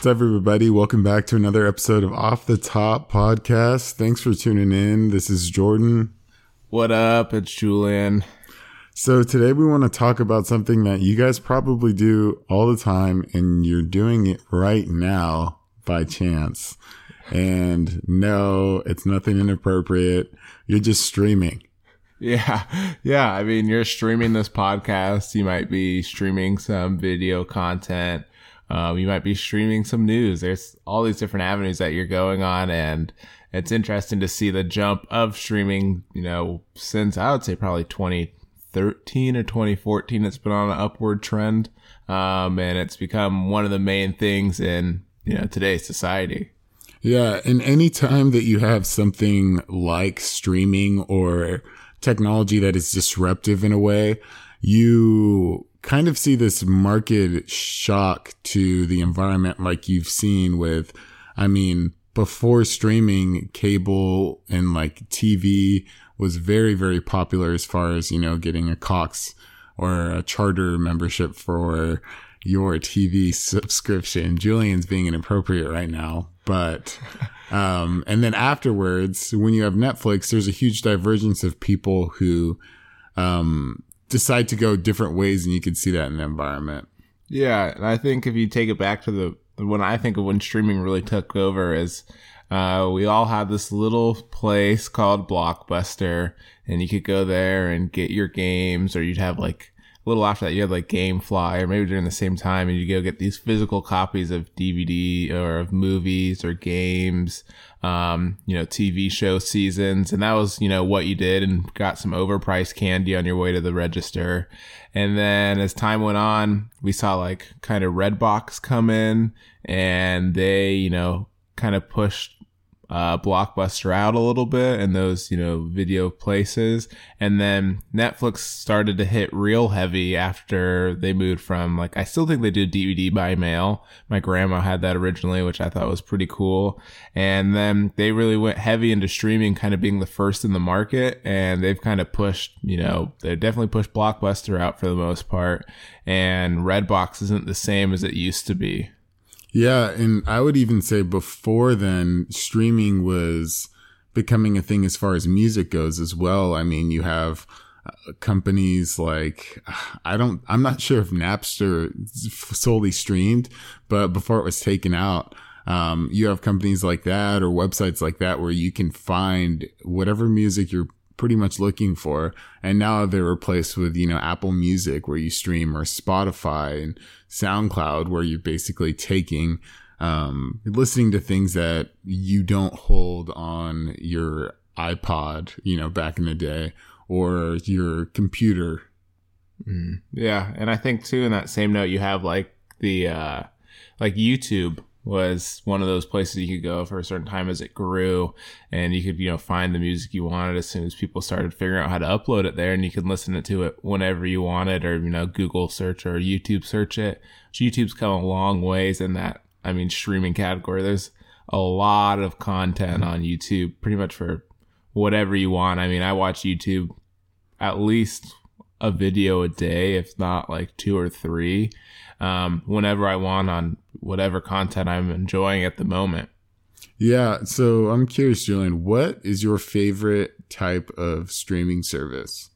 What's up, everybody? Welcome back to another episode of Off the Top Podcast. Thanks for tuning in. This is Jordan. What up? It's Julian. So, today we want to talk about something that you guys probably do all the time, and you're doing it right now by chance. And no, it's nothing inappropriate. You're just streaming. Yeah. Yeah. I mean, you're streaming this podcast. You might be streaming some video content. Um, you might be streaming some news. There's all these different avenues that you're going on. And it's interesting to see the jump of streaming, you know, since I would say probably 2013 or 2014, it's been on an upward trend. Um, and it's become one of the main things in, you know, today's society. Yeah. And any time that you have something like streaming or technology that is disruptive in a way, you kind of see this market shock to the environment like you've seen with, I mean, before streaming, cable and like TV was very, very popular as far as, you know, getting a Cox or a charter membership for your TV subscription. Julian's being inappropriate right now, but, um, and then afterwards, when you have Netflix, there's a huge divergence of people who, um, decide to go different ways and you can see that in the environment. Yeah, and I think if you take it back to the when I think of when streaming really took over is uh, we all had this little place called Blockbuster, and you could go there and get your games, or you'd have like a little after that you had like GameFly, or maybe during the same time, and you go get these physical copies of DVD or of movies or games, um, you know, TV show seasons, and that was you know what you did, and got some overpriced candy on your way to the register. And then as time went on, we saw like kind of Redbox come in, and they you know kind of pushed uh, Blockbuster out a little bit and those, you know, video places. And then Netflix started to hit real heavy after they moved from like, I still think they do DVD by mail. My grandma had that originally, which I thought was pretty cool. And then they really went heavy into streaming, kind of being the first in the market. And they've kind of pushed, you know, they definitely pushed Blockbuster out for the most part. And Redbox isn't the same as it used to be. Yeah, and I would even say before then, streaming was becoming a thing as far as music goes as well. I mean, you have uh, companies like I don't I'm not sure if Napster solely streamed, but before it was taken out, um, you have companies like that or websites like that where you can find whatever music you're pretty much looking for. And now they're replaced with, you know, Apple Music where you stream or Spotify and SoundCloud where you're basically taking, um, listening to things that you don't hold on your iPod, you know, back in the day or your computer. Mm, yeah. And I think too, in that same note, you have like the, uh, like YouTube was one of those places you could go for a certain time as it grew and you could you know find the music you wanted as soon as people started figuring out how to upload it there and you could listen to it whenever you wanted or you know google search or youtube search it. Youtube's come a long ways in that i mean streaming category. There's a lot of content on youtube pretty much for whatever you want. I mean i watch youtube at least a video a day if not like two or three um, whenever I want on whatever content I'm enjoying at the moment. Yeah. So I'm curious, Julian, what is your favorite type of streaming service?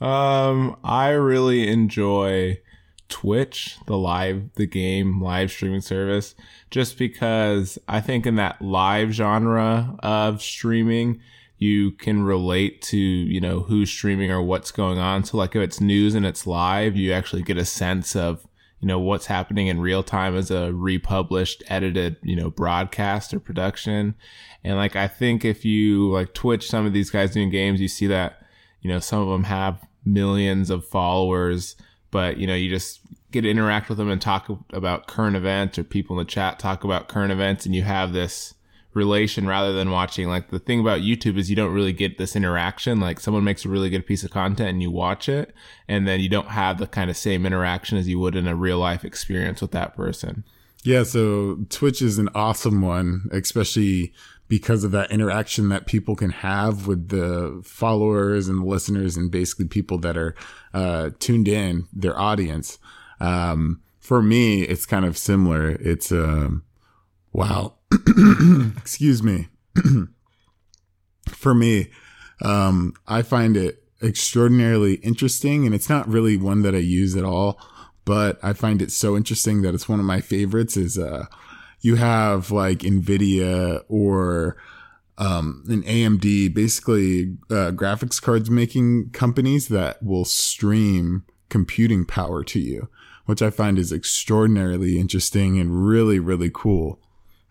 Um, I really enjoy Twitch, the live, the game live streaming service, just because I think in that live genre of streaming, you can relate to, you know, who's streaming or what's going on. So like if it's news and it's live, you actually get a sense of you know, what's happening in real time as a republished, edited, you know, broadcast or production. And like, I think if you like Twitch, some of these guys doing games, you see that, you know, some of them have millions of followers, but, you know, you just get to interact with them and talk about current events or people in the chat talk about current events and you have this, relation rather than watching. Like the thing about YouTube is you don't really get this interaction. Like someone makes a really good piece of content and you watch it and then you don't have the kind of same interaction as you would in a real life experience with that person. Yeah. So Twitch is an awesome one, especially because of that interaction that people can have with the followers and the listeners and basically people that are uh, tuned in, their audience. Um, for me, it's kind of similar. It's, um, Wow. Excuse me. For me, um, I find it extraordinarily interesting, and it's not really one that I use at all, but I find it so interesting that it's one of my favorites. Is uh, you have like Nvidia or um, an AMD, basically uh, graphics cards making companies that will stream computing power to you, which I find is extraordinarily interesting and really, really cool.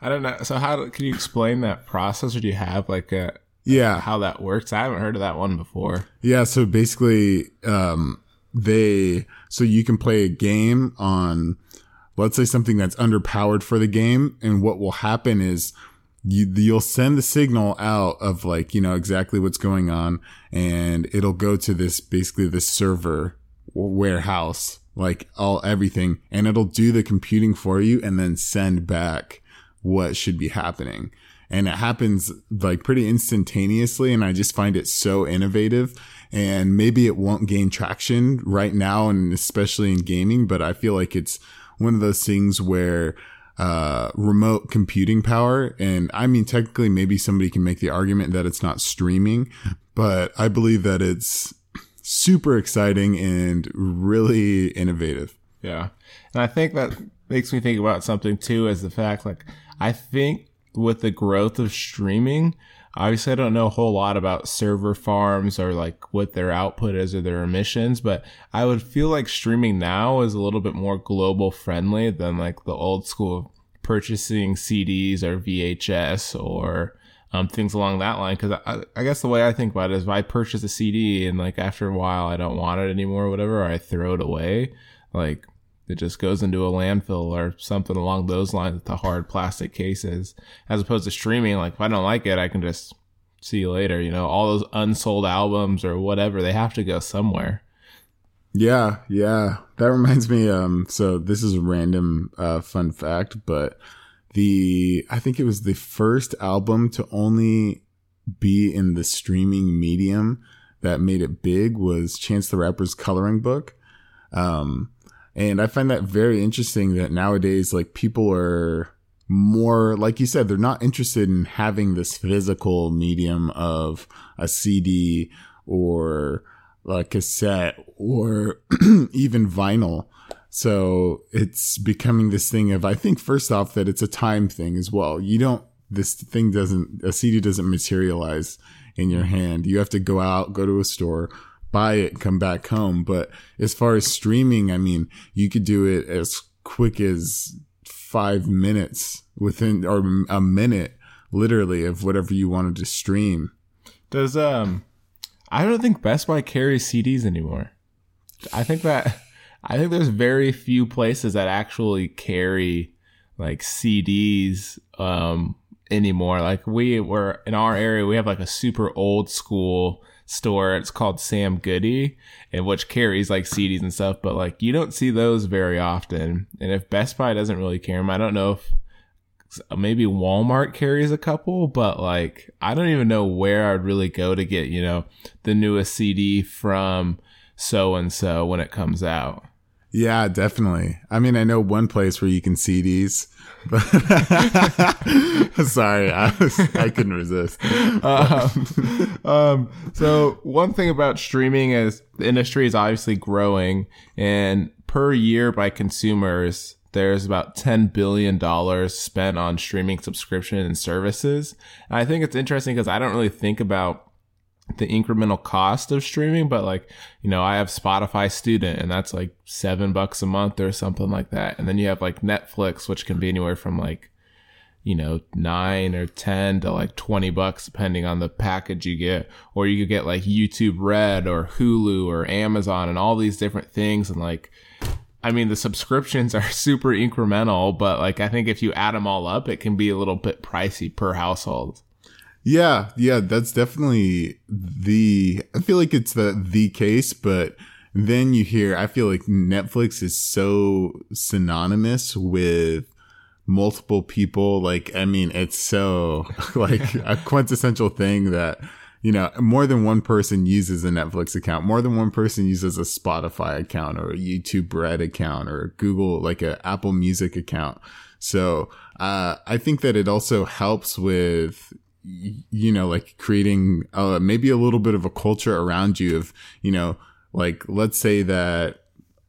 I don't know. So how can you explain that process? Or do you have like a Yeah. how that works? I haven't heard of that one before. Yeah, so basically, um, they so you can play a game on, let's say something that's underpowered for the game, and what will happen is you you'll send the signal out of like you know exactly what's going on, and it'll go to this basically this server warehouse, like all everything, and it'll do the computing for you, and then send back what should be happening. And it happens like pretty instantaneously and i just find it so innovative. And maybe it won't gain traction right now and especially in gaming but i feel like it's one of those things where uh, remote computing power and i mean technically maybe somebody can make the argument that it's not streaming but i believe that it's super exciting and really innovative. Yeah. And I think that makes me think about something too is the fact like I think with the growth of streaming, obviously I don't know a whole lot about server farms or like what their output is or their emissions, but I would feel like streaming now is a little bit more global friendly than like the old school purchasing CDs or VHS or um, things along that line. Cause I, I guess the way I think about it is if I purchase a CD and like after a while I don't want it anymore or whatever, or I throw it away, like it just goes into a landfill or something along those lines with the hard plastic cases, as opposed to streaming. Like if I don't like it, I can just see you later. You know, all those unsold albums or whatever, they have to go somewhere. Yeah, yeah. That reminds me, um, so this is a random uh fun fact, but the I think it was the first album to only be in the streaming medium that made it big was Chance the Rapper's coloring book. Um and I find that very interesting that nowadays like people are more like you said they're not interested in having this physical medium of a CD or a cassette or even vinyl. So it's becoming this thing of, I think, first off, that it's a time thing as well. You don't, this thing doesn't, a CD doesn't materialize in your hand. You have to go out, go to a store, buy it, come back home. But as far as streaming, I mean, you could do it as quick as five minutes within, or a minute, literally, of whatever you wanted to stream. Does um, I don't think Best Buy carries CDs anymore. I think that I think there's very few places that actually carry like CDs um anymore. Like we were in our area, we have like a super old school store. It's called Sam Goody, and which carries like CDs and stuff. But like you don't see those very often. And if Best Buy doesn't really carry them, I don't know if maybe Walmart carries a couple, but like I don't even know where I'd really go to get you know the newest CD from so and so when it comes out. Yeah, definitely. I mean, I know one place where you can see these, sorry, I was, I couldn't resist. um, um, so one thing about streaming is the industry is obviously growing, and per year by consumers, there's about $10 billion spent on streaming subscription and services. And I think it's interesting because I don't really think about the incremental cost of streaming, but like, you know, I have Spotify student and that's like seven bucks a month or something like that. And then you have like Netflix, which can be anywhere from like, you know, nine or 10 to like 20 bucks, depending on the package you get. Or you could get like YouTube Red or Hulu or Amazon and all these different things. And like, I mean, the subscriptions are super incremental, but like, I think if you add them all up, it can be a little bit pricey per household. Yeah, yeah, that's definitely the. I feel like it's the the case, but then you hear. I feel like Netflix is so synonymous with multiple people. Like, I mean, it's so like a quintessential thing that you know more than one person uses a Netflix account, more than one person uses a Spotify account or a YouTube Red account or a Google like a Apple Music account. So uh, I think that it also helps with you know like creating uh, maybe a little bit of a culture around you of you know like let's say that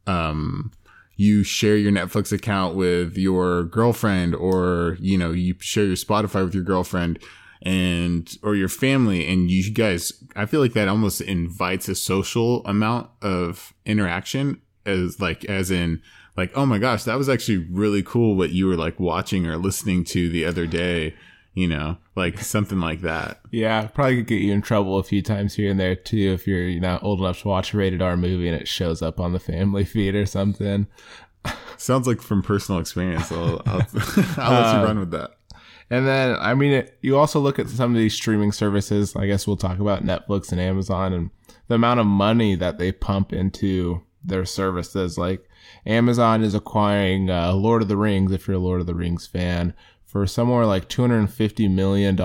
um you share your Netflix account with your girlfriend or you know you share your Spotify with your girlfriend and or your family and you guys I feel like that almost invites a social amount of interaction as like as in like oh my gosh that was actually really cool what you were like watching or listening to the other day you know like something like that yeah probably could get you in trouble a few times here and there too if you're you know old enough to watch a rated r movie and it shows up on the family feed or something sounds like from personal experience i'll, I'll, I'll let you uh, run with that and then, I mean, it, you also look at some of these streaming services. I guess we'll talk about Netflix and Amazon and the amount of money that they pump into their services. Like Amazon is acquiring uh, Lord of the Rings, if you're a Lord of the Rings fan, for somewhere like $250 million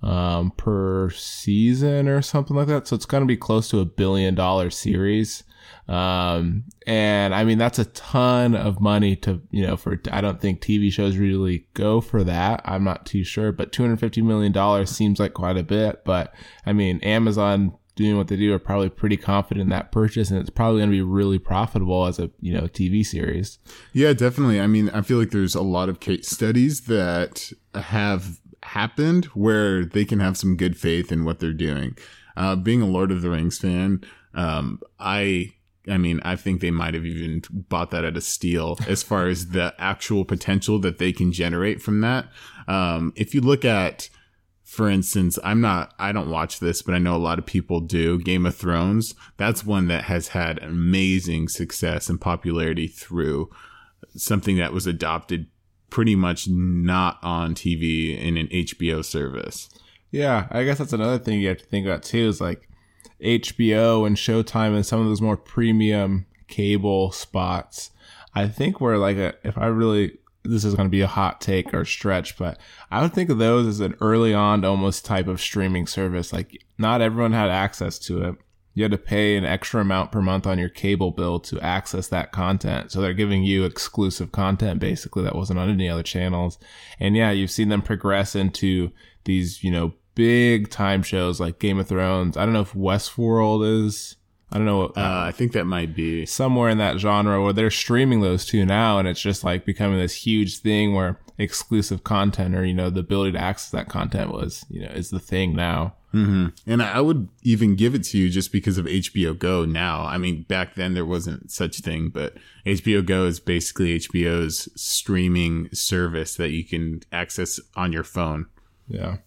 um, per season or something like that. So it's going to be close to a billion dollar series. Um, and I mean, that's a ton of money to, you know, for, I don't think TV shows really go for that. I'm not too sure, but $250 million seems like quite a bit. But I mean, Amazon doing what they do are probably pretty confident in that purchase and it's probably going to be really profitable as a, you know, TV series. Yeah, definitely. I mean, I feel like there's a lot of case studies that have happened where they can have some good faith in what they're doing. Uh, being a Lord of the Rings fan, um, I I mean, I think they might have even bought that at a steal as far as the actual potential that they can generate from that. Um, if you look at, for instance, I'm not, I don't watch this, but I know a lot of people do. Game of Thrones, that's one that has had amazing success and popularity through something that was adopted pretty much not on TV in an HBO service. Yeah, I guess that's another thing you have to think about too is like HBO and Showtime and some of those more premium cable spots. I think we're like a, if I really, this is going to be a hot take or stretch, but I would think of those as an early on almost type of streaming service. Like not everyone had access to it. You had to pay an extra amount per month on your cable bill to access that content. So they're giving you exclusive content basically that wasn't on any other channels. And yeah, you've seen them progress into these, you know, big time shows like Game of Thrones. I don't know if Westworld is. I don't know. What, uh, I think that might be somewhere in that genre where they're streaming those two now, and it's just like becoming this huge thing where exclusive content or you know the ability to access that content was you know is the thing now. Mm-hmm. And I would even give it to you just because of HBO Go now. I mean, back then there wasn't such thing, but HBO Go is basically HBO's streaming service that you can access on your phone. Yeah.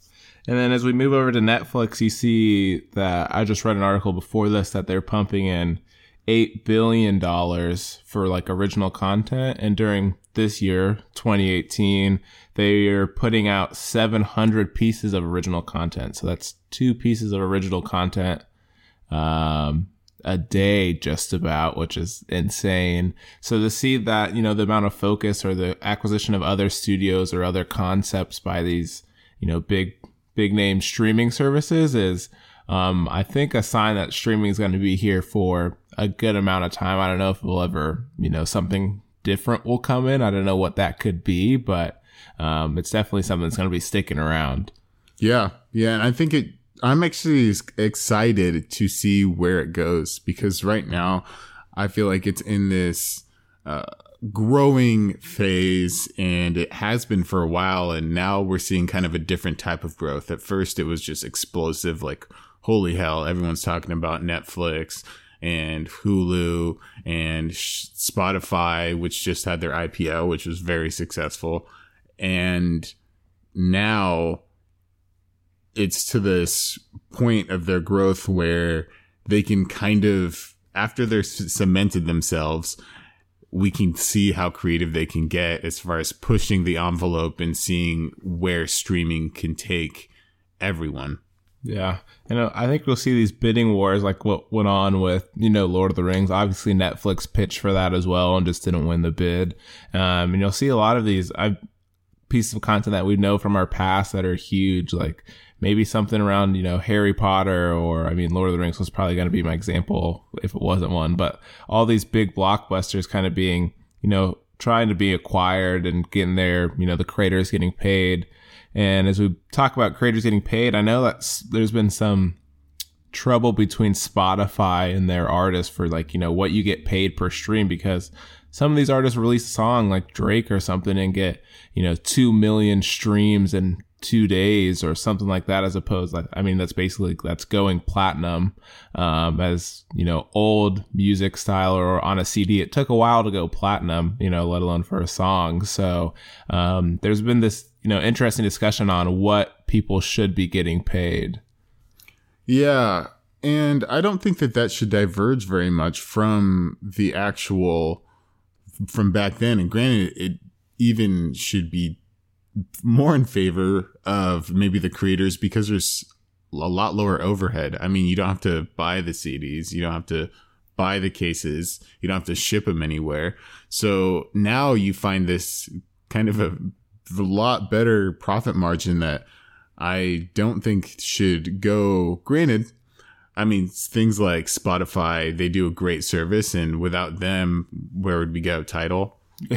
And then as we move over to Netflix, you see that I just read an article before this that they're pumping in eight billion dollars for like original content, and during this year, 2018, they are putting out 700 pieces of original content. So that's two pieces of original content um, a day, just about, which is insane. So to see that, you know, the amount of focus or the acquisition of other studios or other concepts by these, you know, big big name streaming services is um, I think a sign that streaming is going to be here for a good amount of time. I don't know if we'll ever, you know, something different will come in. I don't know what that could be, but um, it's definitely something that's going to be sticking around. Yeah, yeah, and I think it. I'm actually excited to see where it goes because right now I feel like it's in this. Uh, growing phase and it has been for a while and now we're seeing kind of a different type of growth. At first it was just explosive like holy hell everyone's talking about netflix and hulu and spotify which just had their ipo which was very successful. And now it's to this point of their growth where they can kind of after they're cemented themselves we can see how creative they can get as far as pushing the envelope and seeing where streaming can take everyone. Yeah. And I think we'll see these bidding wars like what went on with, you know, Lord of the Rings. Obviously, Netflix pitched for that as well and just didn't win the bid. Um, and you'll see a lot of these I, pieces of content that we know from our past that are huge, like maybe something around, you know, Harry Potter or, I mean, Lord of the Rings was probably going to be my example if it wasn't one, but all these big blockbusters kind of being, you know, trying to be acquired and getting there, you know, the creators getting paid. And as we talk about creators getting paid, I know that there's been some trouble between Spotify and their artists for like, you know, what you get paid per stream because some of these artists release a song like Drake or something and get, you know, 2 million streams in two days or something like that, as opposed like, I mean, that's basically, that's going platinum, um, as, you know, old music style or on a CD. It took a while to go platinum, you know, let alone for a song. So, um, there's been this, you know, interesting discussion on what people should be getting paid. Yeah. And I don't think that that should diverge very much from the actual from back then. And granted, it even should be more in favor of maybe the creators because there's a lot lower overhead. I mean, you don't have to buy the CDs, you don't have to buy the cases, you don't have to ship them anywhere. So now you find this kind of a, a lot better profit margin that I don't think should go. Granted, I mean, things like Spotify, they do a great service, and without them, where would we go? Tidal.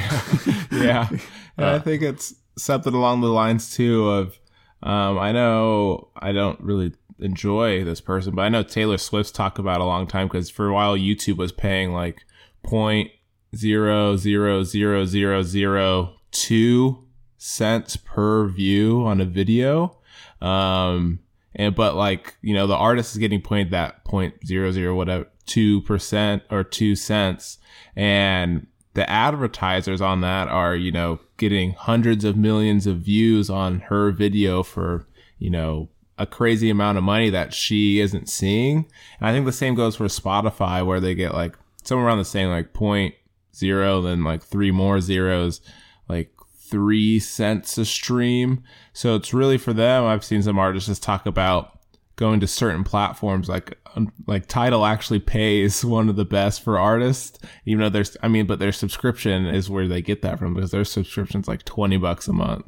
yeah. Uh, I think it's something along the lines too of, um, I know I don't really enjoy this person, but I know Taylor Swift's talked about a long time because for a while YouTube was paying like point zero zero zero zero zero two cents per view on a video. Um, and but like you know the artist is getting paid that point zero zero whatever two percent or two cents and the advertisers on that are you know getting hundreds of millions of views on her video for you know a crazy amount of money that she isn't seeing and i think the same goes for spotify where they get like somewhere around the same like point zero then like three more zeros like three cents a stream. So it's really for them. I've seen some artists just talk about going to certain platforms like um, like Tidal actually pays one of the best for artists even though there's I mean but their subscription is where they get that from because their subscription's like 20 bucks a month.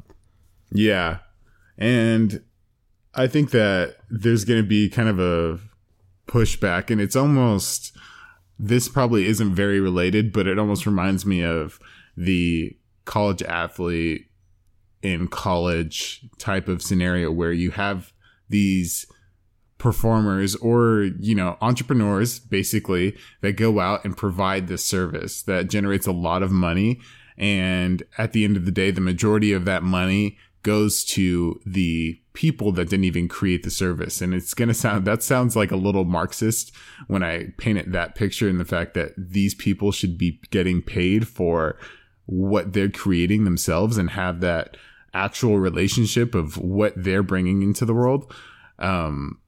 Yeah. And I think that there's going to be kind of a pushback and it's almost this probably isn't very related but it almost reminds me of the college athlete in college type of scenario where you have these performers or you know entrepreneurs basically that go out and provide this service that generates a lot of money and at the end of the day the majority of that money goes to the people that didn't even create the service and it's going to sound that sounds like a little marxist when i paint it that picture and the fact that these people should be getting paid for what they're creating themselves and have that actual relationship of what they're bringing into the world. Um,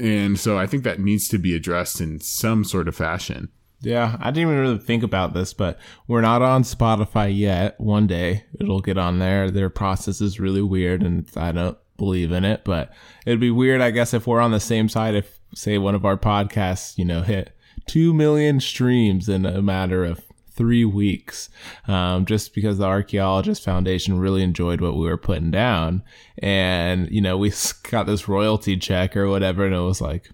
and so I think that needs to be addressed in some sort of fashion. Yeah, I didn't even really think about this, but we're not on Spotify yet. One day it'll get on there. Their process is really weird and I don't believe in it, but it'd be weird, I guess, if we're on the same side. If, say, one of our podcasts, you know, hit 2 million streams in a matter of three weeks, um, just because the Archaeologist Foundation really enjoyed what we were putting down. And, you know, we got this royalty check or whatever, and it was like,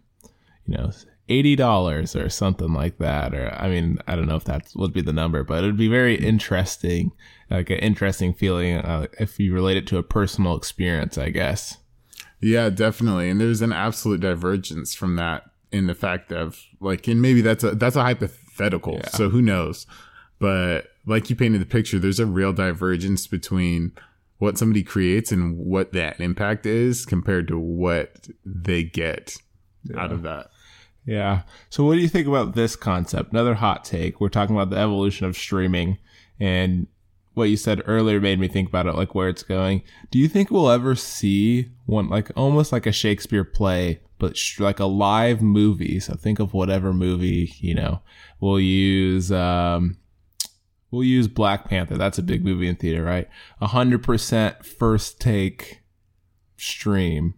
you know, $80 or something like that. Or, I mean, I don't know if that would be the number, but it'd be very interesting, like an interesting feeling uh, if you relate it to a personal experience, I guess. Yeah, definitely. And there's an absolute divergence from that in the fact of like, and maybe that's a, that's a hypothetical. Yeah. So who knows? But like you painted the picture, there's a real divergence between what somebody creates and what that impact is compared to what they get yeah. out of that. Yeah. So what do you think about this concept? Another hot take. We're talking about the evolution of streaming and what you said earlier made me think about it like where it's going. Do you think we'll ever see one like almost like a Shakespeare play but sh- like a live movie? So think of whatever movie, you know. We'll use um We'll use Black Panther. That's a big movie in theater, right? A hundred percent first take stream,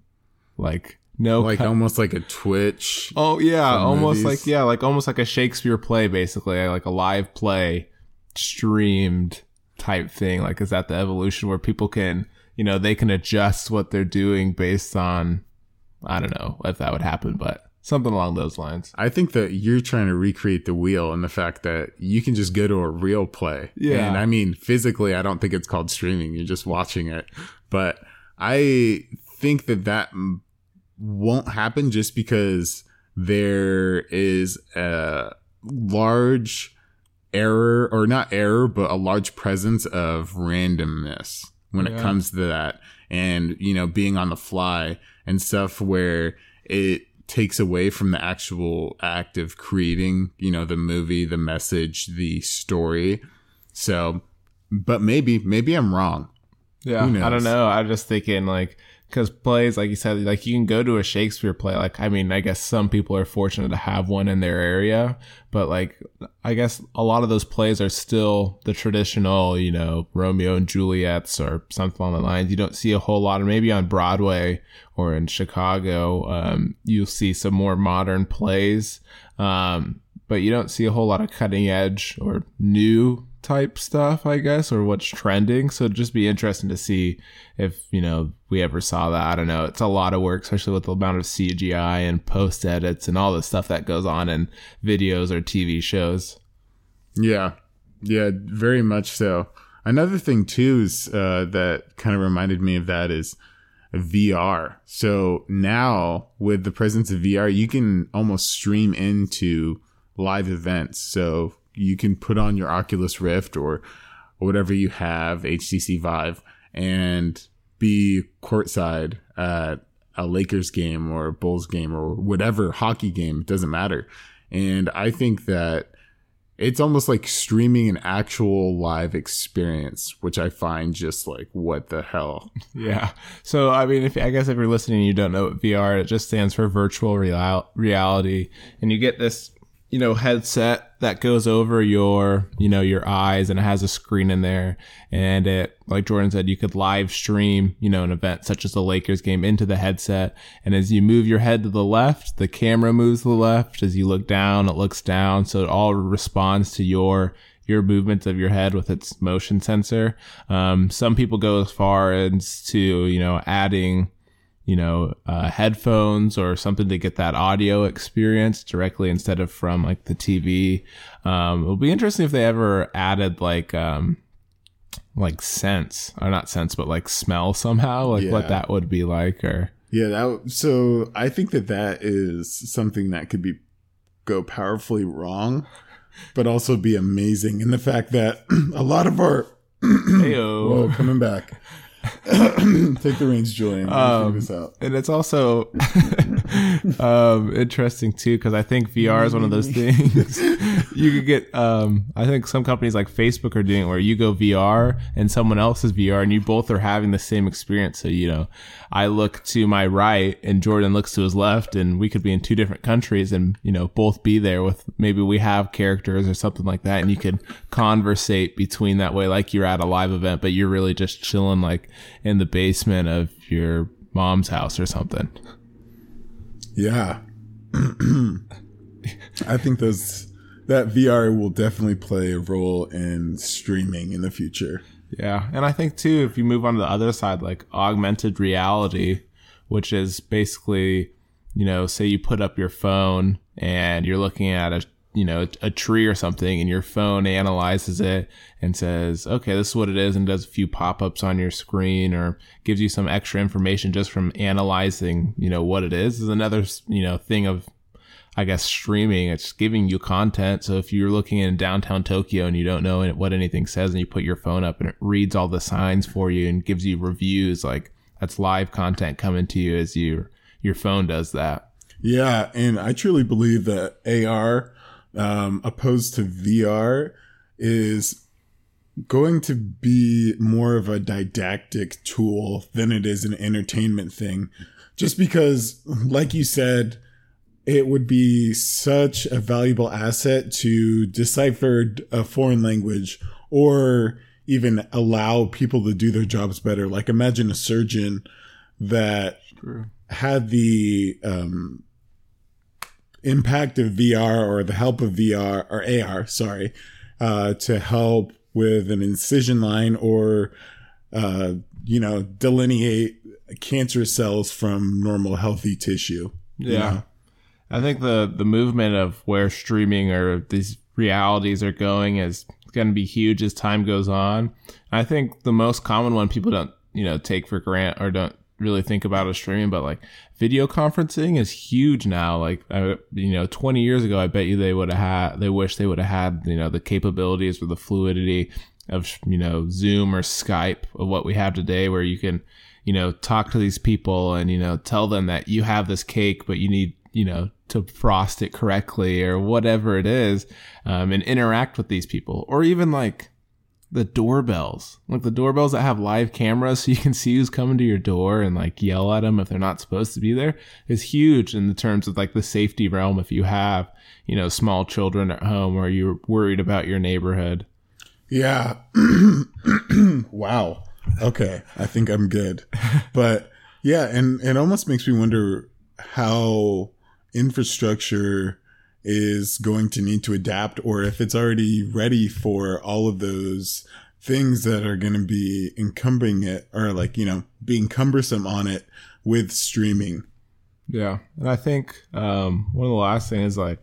like no, like cut. almost like a Twitch. Oh yeah, almost movies. like yeah, like almost like a Shakespeare play, basically, like a live play streamed type thing. Like, is that the evolution where people can, you know, they can adjust what they're doing based on, I don't know if that would happen, but something along those lines. I think that you're trying to recreate the wheel and the fact that you can just go to a real play. Yeah. And I mean, physically, I don't think it's called streaming. You're just watching it. But I think that that won't happen just because there is a large error or not error, but a large presence of randomness when it comes to that. And, you know, being on the fly and stuff where it takes away from the actual act of creating, you know, the movie, the message, the story. So, but maybe, maybe I'm wrong. Yeah, I don't know. I'm just thinking like because plays, like you said, like you can go to a Shakespeare play. Like I mean, I guess some people are fortunate to have one in their area, but like I guess a lot of those plays are still the traditional, you know, Romeo and Juliet's or something along the lines. You don't see a whole lot, of maybe on Broadway or in Chicago, um, you'll see some more modern plays. Um, but you don't see a whole lot of cutting edge or new type stuff, I guess, or what's trending. So it'd just be interesting to see if, you know, we ever saw that. I don't know. It's a lot of work, especially with the amount of CGI and post edits and all the stuff that goes on in videos or TV shows. Yeah. Yeah, very much so. Another thing too is uh, that kind of reminded me of that is VR. So now with the presence of VR, you can almost stream into live events. So you can put on your Oculus Rift or whatever you have, HTC Vive, and be courtside at a Lakers game or a Bulls game or whatever hockey game. It doesn't matter. And I think that it's almost like streaming an actual live experience, which I find just like, what the hell? Yeah. So, I mean, if I guess if you're listening and you don't know what VR, it just stands for virtual real- reality. And you get this, you know, headset that goes over your, you know, your eyes and it has a screen in there. And it, like Jordan said, you could live stream, you know, an event such as the Lakers game into the headset. And as you move your head to the left, the camera moves to the left. As you look down, it looks down. So it all responds to your, your movements of your head with its motion sensor. Um, some people go as far as to, you know, adding, you know, uh, headphones or something to get that audio experience directly instead of from like the TV. Um, it'll be interesting if they ever added like, um, like sense or not sense, but like smell somehow, like Yeah. what that would be like or. Yeah, that so I think that that is something that could be go powerfully wrong, but also be amazing in the fact that a lot of our Heyo. whoa coming back. Take the reins, Julian. Um, this out. and it's also um, interesting too because I think VR is one of those things you could get. Um, I think some companies like Facebook are doing it where you go VR and someone else is VR and you both are having the same experience. So you know, I look to my right and Jordan looks to his left, and we could be in two different countries and you know both be there with maybe we have characters or something like that, and you could conversate between that way like you're at a live event, but you're really just chilling like in the basement of your mom's house or something. Yeah. I think those that VR will definitely play a role in streaming in the future. Yeah. And I think too, if you move on to the other side, like augmented reality, which is basically, you know, say you put up your phone and you're looking at a, you know, a tree or something and your phone analyzes it and says, okay, this is what it is and does a few pop-ups on your screen or gives you some extra information just from analyzing, you know, what it is is another, you know, thing of I guess streaming, it's giving you content. So if you're looking in downtown Tokyo and you don't know what anything says and you put your phone up and it reads all the signs for you and gives you reviews, like that's live content coming to you as your your phone does that. Yeah, and I truly believe that AR, um, opposed to VR, is going to be more of a didactic tool than it is an entertainment thing. Just because, like you said, it would be such a valuable asset to decipher a foreign language or even allow people to do their jobs better. Like imagine a surgeon that had the um, impact of VR or the help of VR or AR, sorry, uh, to help with an incision line or, uh, you know, delineate cancer cells from normal healthy tissue. Yeah. know? I think the the movement of where streaming or these realities are going is going to be huge as time goes on. I think the most common one people don't you know take for grant or don't really think about as streaming, but like video conferencing is huge now. Like, I, you know, 20 years ago, I bet you they would have had, they wish they would have had, you know, the capabilities or the fluidity of, you know, Zoom or Skype of what we have today, where you can, you know, talk to these people and, you know, tell them that you have this cake, but you need, you know, to frost it correctly or whatever it is, um, and interact with these people. Or even like, the doorbells, like the doorbells that have live cameras so you can see who's coming to your door and like yell at them if they're not supposed to be there is huge in the terms of like the safety realm if you have, you know, small children at home or you're worried about your neighborhood. Yeah. wow. Okay. I think I'm good. But yeah, and it almost makes me wonder how infrastructure is going to need to adapt or if it's already ready for all of those things that are going to be encumbering it or like, you know, being cumbersome on it with streaming. Yeah. And I think um, one of the last things is like,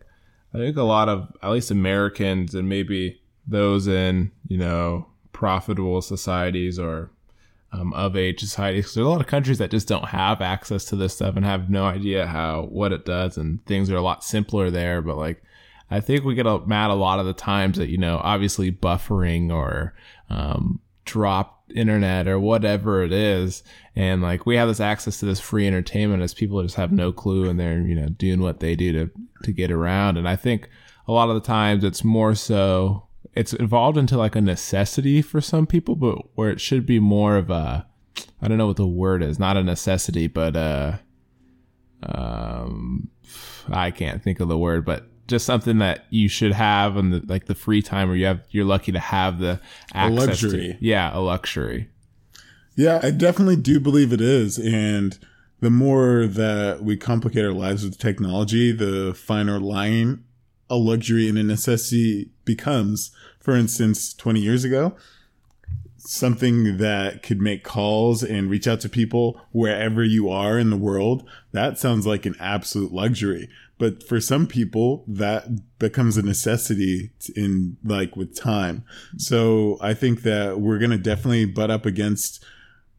I think a lot of, at least Americans and maybe those in, you know, profitable societies or um, of age society. Because there's a lot of countries that just don't have access to this stuff and have no idea how what it does, and things are a lot simpler there. But like, I think we get mad a lot of the times that you know, obviously buffering or um, drop internet or whatever it is, and like we have this access to this free entertainment as people just have no clue and they're you know doing what they do to to get around. And I think a lot of the times it's more so it's evolved into like a necessity for some people, but where it should be more of a I don't know what the word is, not a necessity, but uh um I can't think of the word, but just something that you should have in the like the free time where you have you're lucky to have the access a luxury. To, yeah, a luxury. Yeah, I definitely do believe it is. And the more that we complicate our lives with technology, the finer line a luxury and a necessity becomes. For instance, 20 years ago, something that could make calls and reach out to people wherever you are in the world, that sounds like an absolute luxury. But for some people, that becomes a necessity in like with time. So I think that we're going to definitely butt up against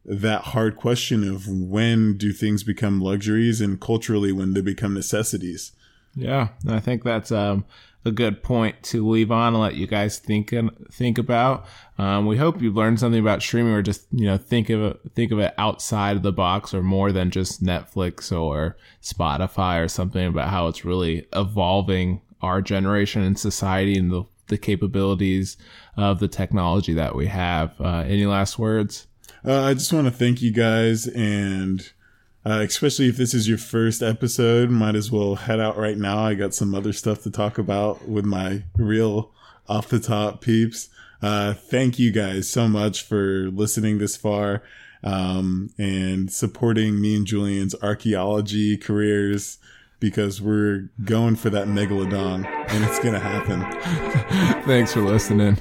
that hard question of when do things become luxuries and culturally when they become necessities. Yeah, I think that's um, a good point to leave on and let you guys think and think about. Um, we hope you've learned something about streaming, or just you know think of it think of it outside of the box, or more than just Netflix or Spotify or something about how it's really evolving our generation and society and the the capabilities of the technology that we have. Uh, any last words? Uh, I just want to thank you guys and uh, especially if this is your first episode, might as well head out right now. I got some other stuff to talk about with my real off the top peeps. Uh, thank you guys so much for listening this far um, and supporting me and Julian's archaeology careers because we're going for that megalodon and it's going to happen. Thanks for listening.